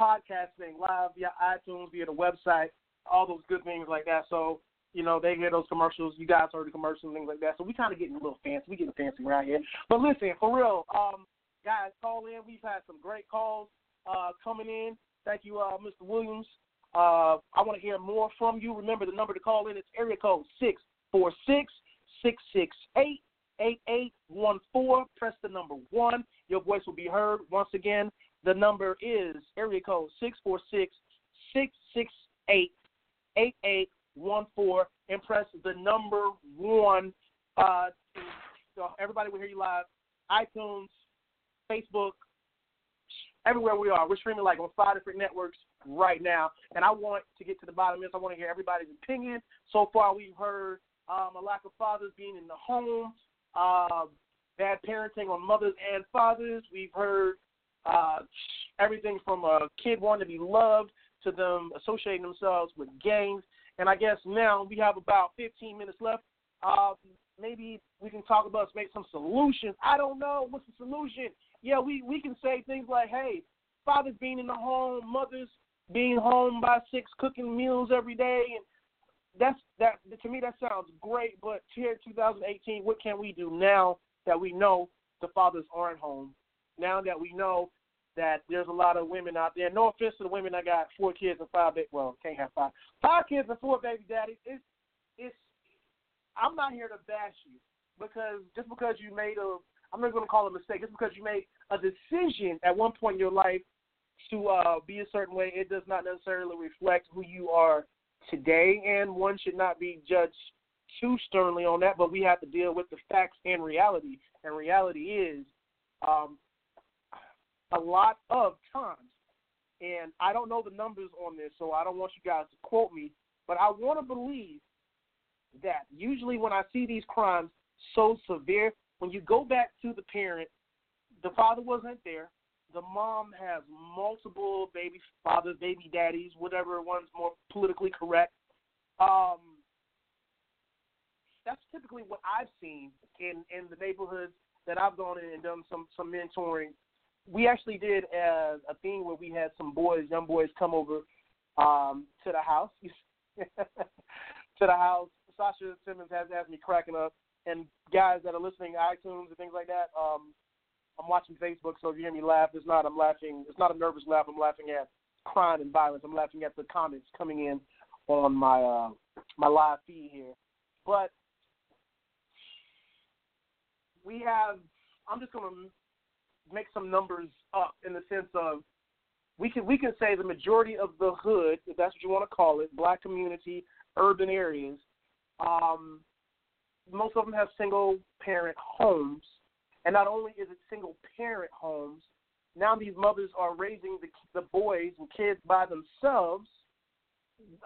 podcasting live via iTunes, via the website, all those good things like that. So, you know, they hear those commercials. You guys heard the commercials things like that. So we kind of getting a little fancy. We getting fancy around here. But listen, for real, um, guys, call in. We've had some great calls uh, coming in. Thank you, uh, Mr. Williams. Uh, I want to hear more from you. Remember the number to call in is area code six four six six six eight eight eight one four. Press the number one. Your voice will be heard. Once again, the number is area code six four six six six eight eight eight one four. And press the number one. Uh, so everybody will hear you live. iTunes, Facebook, everywhere we are. We're streaming like on five different networks right now. And I want to get to the bottom of this. I want to hear everybody's opinion. So far, we've heard um, a lack of fathers being in the home, uh, bad parenting on mothers and fathers. We've heard uh, everything from a kid wanting to be loved to them associating themselves with gangs. And I guess now we have about 15 minutes left. Uh, maybe we can talk about make some solutions. I don't know what's the solution. Yeah, we we can say things like, hey, fathers being in the home, mothers being home by six, cooking meals every day, and that's that to me that sounds great. But here, 2018, what can we do now that we know the fathers aren't home? Now that we know that there's a lot of women out there. No offense to the women that got four kids and five baby. Well, can't have five. Five kids and four baby daddies. It's it's. I'm not here to bash you because just because you made a, I'm not going to call it a mistake. Just because you made a decision at one point in your life to uh, be a certain way, it does not necessarily reflect who you are today. And one should not be judged too sternly on that, but we have to deal with the facts and reality. And reality is, um, a lot of times, and I don't know the numbers on this, so I don't want you guys to quote me, but I want to believe that usually when I see these crimes so severe, when you go back to the parent, the father wasn't there. The mom has multiple baby fathers, baby daddies, whatever one's more politically correct. Um, that's typically what I've seen in in the neighborhoods that I've gone in and done some some mentoring. We actually did a, a thing where we had some boys, young boys, come over um, to the house, to the house. Sasha Simmons has has me cracking up, and guys that are listening iTunes and things like that. Um, I'm watching Facebook, so if you hear me laugh, it's not I'm laughing. It's not a nervous laugh. I'm laughing at crime and violence. I'm laughing at the comments coming in on my uh, my live feed here. But we have. I'm just going to make some numbers up in the sense of we can we can say the majority of the hood, if that's what you want to call it, black community, urban areas, um, most of them have single parent homes, and not only is it single parent homes, now these mothers are raising the the boys and kids by themselves.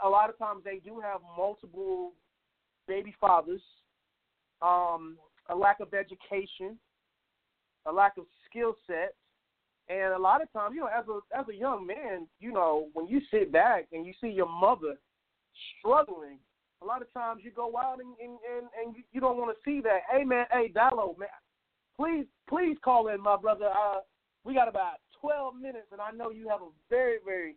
A lot of times they do have multiple baby fathers. Um, a lack of education, a lack of skill sets. and a lot of times, you know, as a as a young man, you know, when you sit back and you see your mother struggling, a lot of times you go out and and and, and you, don't want to see that. Hey man, hey Diallo, man, please please call in, my brother. Uh, we got about twelve minutes, and I know you have a very very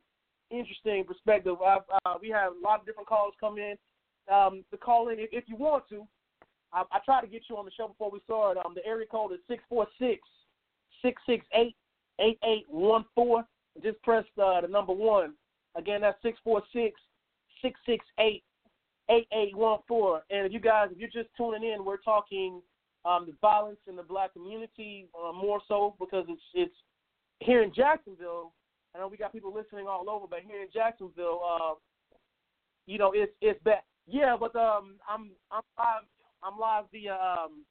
interesting perspective. Uh, we have a lot of different calls come in. Um, to call in if, if you want to. I, I tried to get you on the show before we started. Um, the area code is six four six six six eight eight eight one four. Just press uh, the number one. Again, that's six four six six six eight eight eight one four. And if you guys, if you're just tuning in, we're talking um, the violence in the black community uh, more so because it's it's here in Jacksonville. I know we got people listening all over, but here in Jacksonville, uh, you know, it's it's bad. Yeah, but um, I'm I'm live I'm live via um,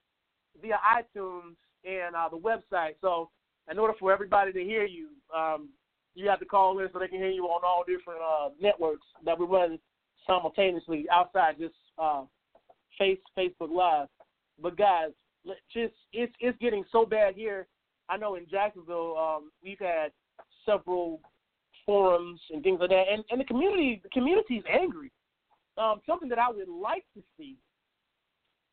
via iTunes and uh, the website. So in order for everybody to hear you, um, you have to call in so they can hear you on all different uh, networks that we run simultaneously outside just uh, face Facebook Live. But guys, just it's it's getting so bad here. I know in Jacksonville um, we've had several forums and things like that, and and the community the community is angry. Um, something that I would like to see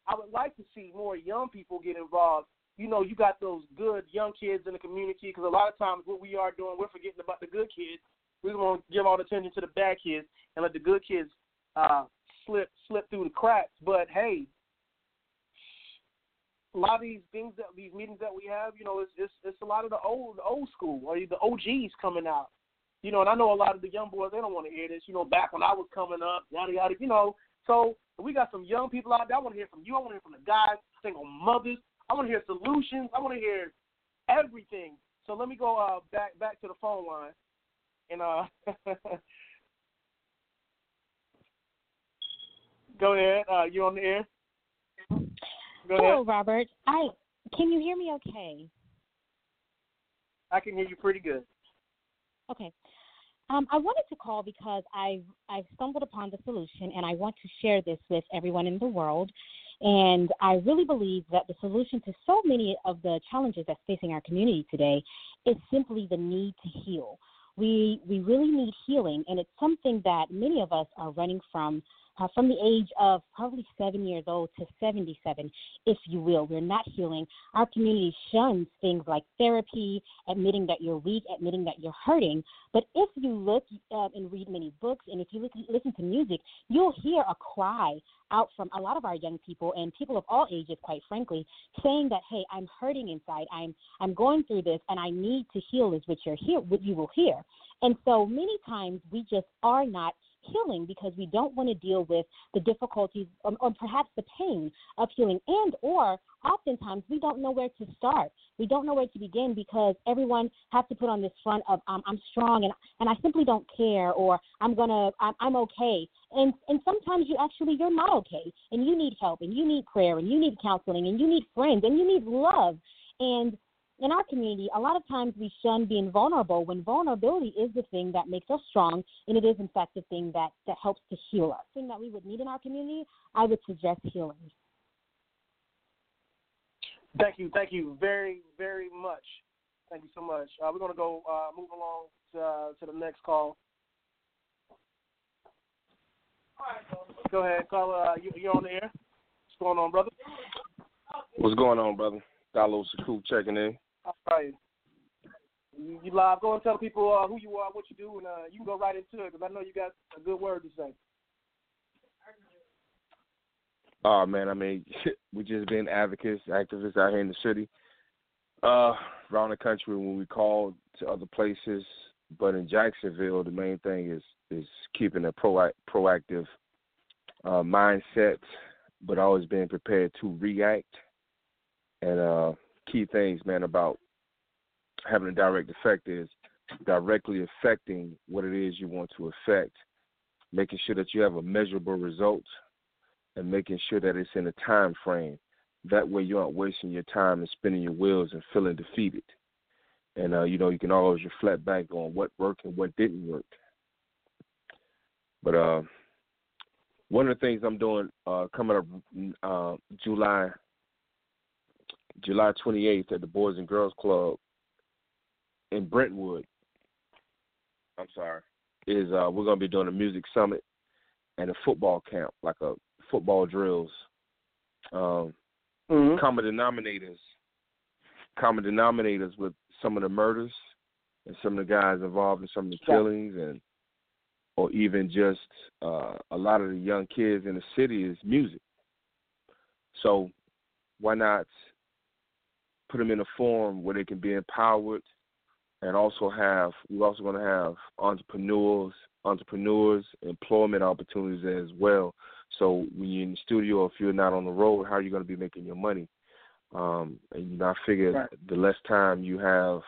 I would like to see more young people get involved. You know, you got those good young kids in the community because a lot of times what we are doing, we're forgetting about the good kids. We want to give all the attention to the bad kids and let the good kids uh, slip slip through the cracks. But hey, a lot of these things that these meetings that we have, you know, it's it's, it's a lot of the old the old school or the OGs coming out. You know, and I know a lot of the young boys they don't want to hear this. You know, back when I was coming up, yada yada. You know, so we got some young people out there. I want to hear from you. I want to hear from the guys, single mothers. I want to hear solutions. I want to hear everything. So let me go uh, back back to the phone line, and uh, go ahead. Uh, you on the air? Go Hello, ahead. Robert. I can you hear me? Okay. I can hear you pretty good. Okay. Um, I wanted to call because I've I've stumbled upon the solution, and I want to share this with everyone in the world. And I really believe that the solution to so many of the challenges that's facing our community today is simply the need to heal. We we really need healing, and it's something that many of us are running from uh, from the age of probably seven years old to 77, if you will. We're not healing. Our community shuns things like therapy, admitting that you're weak, admitting that you're hurting. But if you look uh, and read many books, and if you listen, listen to music, you'll hear a cry out from a lot of our young people and people of all ages, quite frankly, saying that, "Hey, I'm hurting inside. I'm I'm going through this, and I need to heal." Is what you're here, what you will hear. And so many times we just are not healing because we don't want to deal with the difficulties or, or perhaps the pain of healing. And or oftentimes we don't know where to start. We don't know where to begin because everyone has to put on this front of um, i'm strong and and i simply don't care or i'm gonna I'm, I'm okay. And and sometimes you actually you're not okay. And you need help and you need prayer and you need counseling and you need friends and you need love. And in our community, a lot of times we shun being vulnerable when vulnerability is the thing that makes us strong and it is in fact the thing that, that helps to heal us. Thing that we would need in our community, I would suggest healing. Thank you, thank you very, very much. Thank you so much. Uh, we're gonna go uh, move along to, uh, to the next call. Go ahead, caller. Uh, you, you're on the air. What's going on, brother? What's going on, brother? Got a Diallo Sekou checking in. All right. You, you live. Go and tell people uh, who you are, what you do, and uh, you can go right into it because I know you got a good word to say. Oh man, I mean, we just been advocates, activists out here in the city, uh, around the country when we call to other places. But in Jacksonville, the main thing is is keeping a pro proactive uh, mindset, but always being prepared to react. And uh, key things, man, about having a direct effect is directly affecting what it is you want to affect, making sure that you have a measurable result, and making sure that it's in a time frame. That way, you aren't wasting your time and spinning your wheels and feeling defeated. And uh, you know, you can always reflect back on what worked and what didn't work. But uh, one of the things I'm doing uh, coming up uh, July July 28th at the Boys and Girls Club in Brentwood. I'm sorry. Is uh, we're gonna be doing a music summit and a football camp, like a football drills. Um, mm-hmm. Common denominators, common denominators with some of the murders and some of the guys involved in some of the killings and or even just uh, a lot of the young kids in the city is music. So why not put them in a form where they can be empowered and also have we're also going to have entrepreneurs entrepreneurs employment opportunities as well. So when you're in the studio if you're not on the road how are you going to be making your money? Um and you know i figure right. the less time you have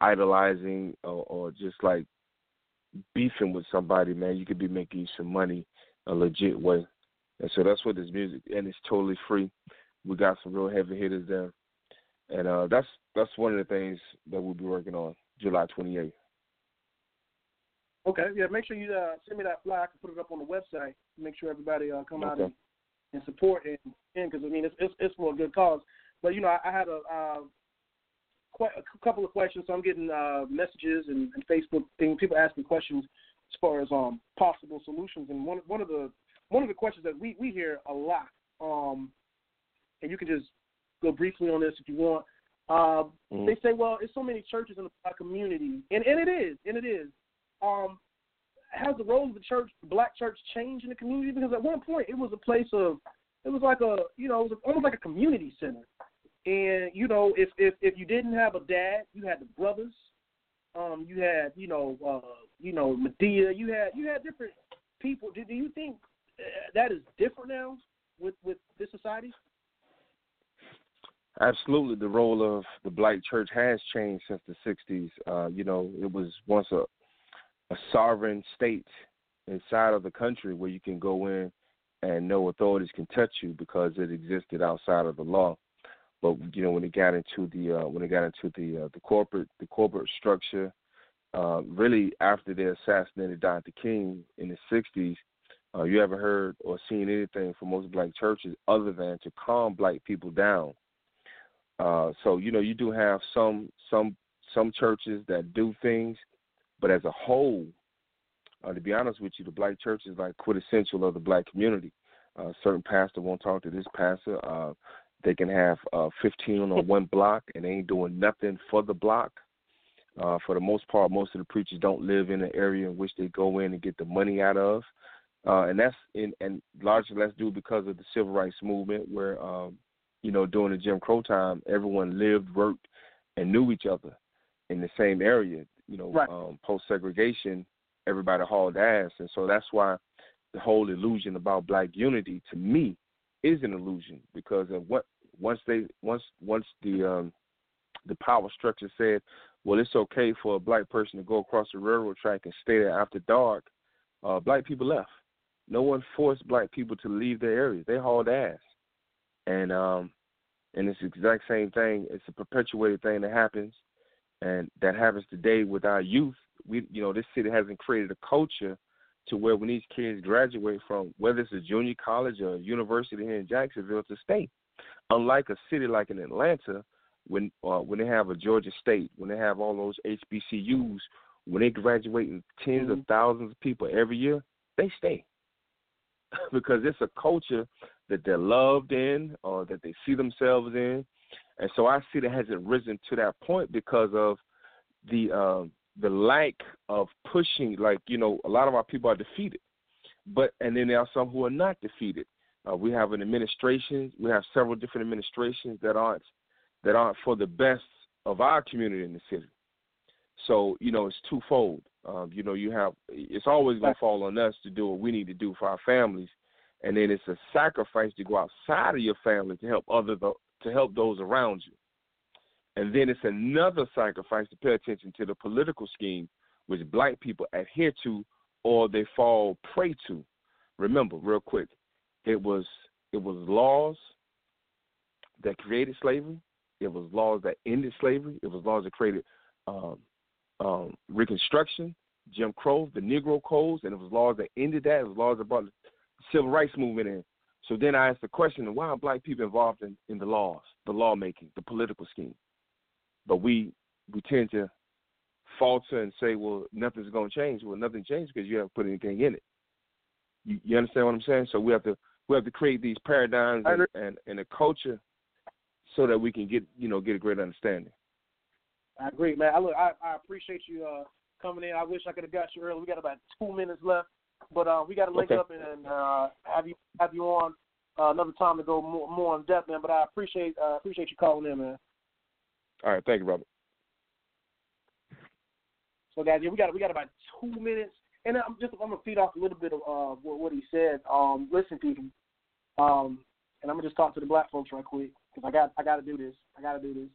idolizing or, or just like beefing with somebody man you could be making some money a legit way. And so that's what this music and it's totally free. We got some real heavy hitters there and uh, that's that's one of the things that we'll be working on July 28th. Okay, yeah. Make sure you uh, send me that flyer. I can put it up on the website. Make sure everybody uh, come okay. out and, and support and because I mean it's, it's, it's for a good cause. But you know I, I had a uh, quite a couple of questions. So I'm getting uh, messages and, and Facebook things. People asking questions as far as um possible solutions. And one one of the one of the questions that we we hear a lot. Um, and you can just go briefly on this if you want. Uh, mm-hmm. They say, well, it's so many churches in the black community, and and it is, and it is. Um, has the role of the church, the black church, changed in the community? Because at one point, it was a place of, it was like a, you know, it was almost like a community center. And you know, if if if you didn't have a dad, you had the brothers. Um, you had, you know, uh, you know, Madea. You had you had different people. Do, do you think uh, that is different now with with this society? Absolutely, the role of the black church has changed since the '60s. Uh, you know, it was once a a sovereign state inside of the country where you can go in and no authorities can touch you because it existed outside of the law. But you know, when it got into the uh, when it got into the uh, the corporate the corporate structure, uh, really after they assassinated Dr. King in the '60s, uh, you ever heard or seen anything from most black churches other than to calm black people down? Uh, so you know you do have some some some churches that do things, but as a whole, uh, to be honest with you, the black church is like quintessential of the black community. Uh, certain pastor won't talk to this pastor. Uh, they can have uh, 15 on one block and they ain't doing nothing for the block. Uh, for the most part, most of the preachers don't live in the area in which they go in and get the money out of. Uh, and that's in and largely that's due because of the civil rights movement, where um, you know, during the Jim Crow time, everyone lived, worked, and knew each other in the same area. You know, right. um, post segregation, everybody hauled ass, and so that's why the whole illusion about black unity to me is an illusion because of what once they once once the um the power structure said, well, it's okay for a black person to go across the railroad track and stay there after dark. Uh, black people left. No one forced black people to leave their areas. They hauled ass, and um, and it's the exact same thing. It's a perpetuated thing that happens, and that happens today with our youth. We, you know, this city hasn't created a culture to where when these kids graduate from whether it's a junior college or a university here in Jacksonville to stay. Unlike a city like in Atlanta, when uh, when they have a Georgia State, when they have all those HBCUs, when they graduate in 10s Mm-hmm. of thousands of people every year, they stay because it's a culture that they're loved in or that they see themselves in. And so our city hasn't risen to that point because of the um, the lack of pushing. Like you know, a lot of our people are defeated, but and then there are some who are not defeated. Uh, we have an administration. We have several different administrations that aren't that aren't for the best of our community in the city. So you know, it's twofold. Um, you know, you have it's always going to fall on us to do what we need to do for our families, and then it's a sacrifice to go outside of your family to help other to help those around you. And then it's another sacrifice to pay attention to the political scheme which black people adhere to or they fall prey to. Remember, real quick, it was it was laws that created slavery. It was laws that ended slavery. It was laws that created um, um, Reconstruction, Jim Crow, the Negro codes, and it was laws that ended that. It was laws that brought civil rights movement in. So then I asked the question: Why are black people involved in, in the laws, the lawmaking, the political scheme? But we we tend to falter and say, "Well, nothing's going to change." Well, nothing changed because you haven't put anything in it. You, you understand what I'm saying? So we have to we have to create these paradigms and, and, and a culture so that we can get you know get a great understanding. I agree, man. I look, I, I appreciate you uh, coming in. I wish I could have got you early. We got about two minutes left, but uh, we got to link Okay. up and, and uh, have you have you on uh, another time to go more, more in depth, man. But I appreciate uh, appreciate you calling in, man. All right, thank you, Robert. So guys, yeah, we got we got about two minutes, and I'm just I'm gonna feed off a little bit of uh, what, what he said. Um, listen, people, um, and I'm gonna just talk to the black folks right quick because I got I got to do this. I got to do this.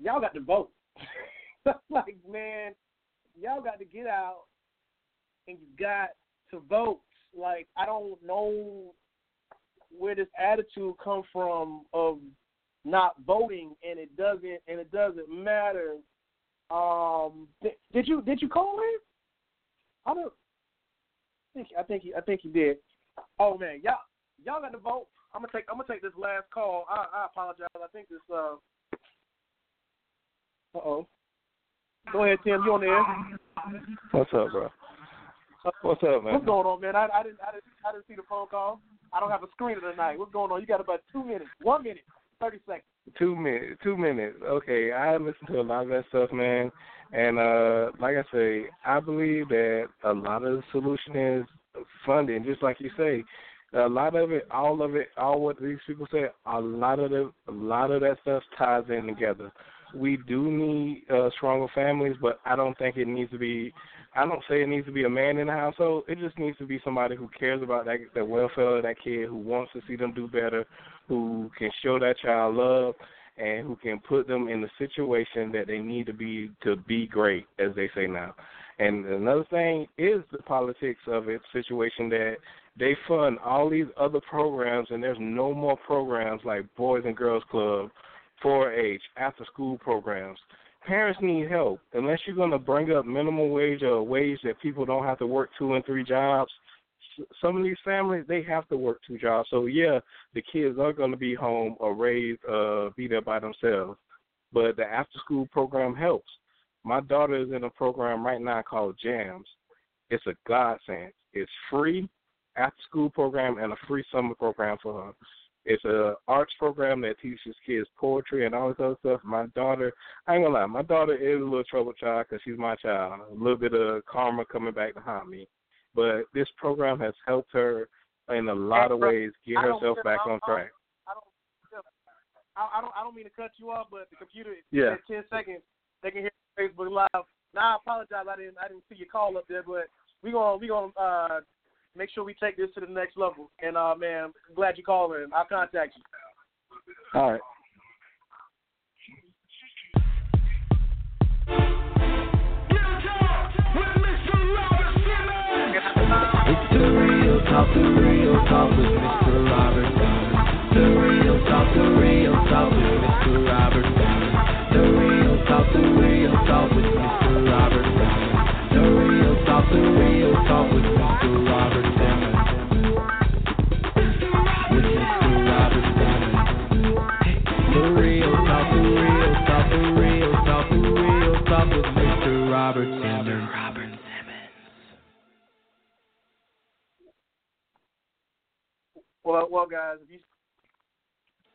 Y'all got to vote. like man, y'all got to get out and you got to vote. Like I don't know where this attitude come from of not voting and it doesn't and it doesn't matter. Um, did, did you did you call him? I don't I think I think he, I think he did. Oh man, y'all y'all got to vote. I'm gonna take I'm gonna take this last call. I, I apologize. I think this. Uh. Uh oh. Go ahead, Tim. You on the air? What's up, bro? What's up, man? What's going on, man? I, I didn't I didn't I didn't see the phone call. I don't have a screener tonight. What's going on? You got about two minutes. One minute. Thirty seconds. Two minutes. Two minutes. Okay, I listen to a lot of that stuff, man. And uh like I say, I believe that a lot of the solution is funding, just like you say. A lot of it, all of it, all what these people say, a lot of the, a lot of that stuff ties in together. We do need uh, stronger families, but I don't think it needs to be. I don't say it needs to be a man in the household. It just needs to be somebody who cares about that the welfare of that kid, who wants to see them do better, who can show that child love, and who can put them in the situation that they need to be to be great, as they say now. And another thing is the politics of it situation that they fund all these other programs, and there's no more programs like Boys and Girls Club, 4-H, after school programs. Parents need help. Unless you're going to bring up minimum wage or wage that people don't have to work two and three jobs, some of these families they have to work two jobs. So yeah, the kids are going to be home or raised, uh, be there by themselves. But the after school program helps. My daughter is in a program right now called Jams. It's a godsend. It's free after school program and a free summer program for her. It's a arts program that teaches kids poetry and all this other stuff. My daughter, I ain't gonna lie, my daughter is a little trouble child because she's my child. A little bit of karma coming back behind me, but this program has helped her in a lot of ways get herself back on track. I don't, I, I don't, I don't mean to cut you off, but the computer Yeah. in ten seconds they can hear Facebook Live. Now I apologize, I didn't I didn't see your call up there, but we gonna we gonna uh, make sure we take this to the next level. And uh, man, glad you called in. I'll contact you. All right. It's the real talk, the real talk with Mr. Robert Simmons. The real talk, the real talk with Mr. Robert Simmons. The real talk, the real talk with Mr. Robert Simmons. The real talk, the real talk with Mr. Robert Mr. Robert Simmons. Well, well, guys, if you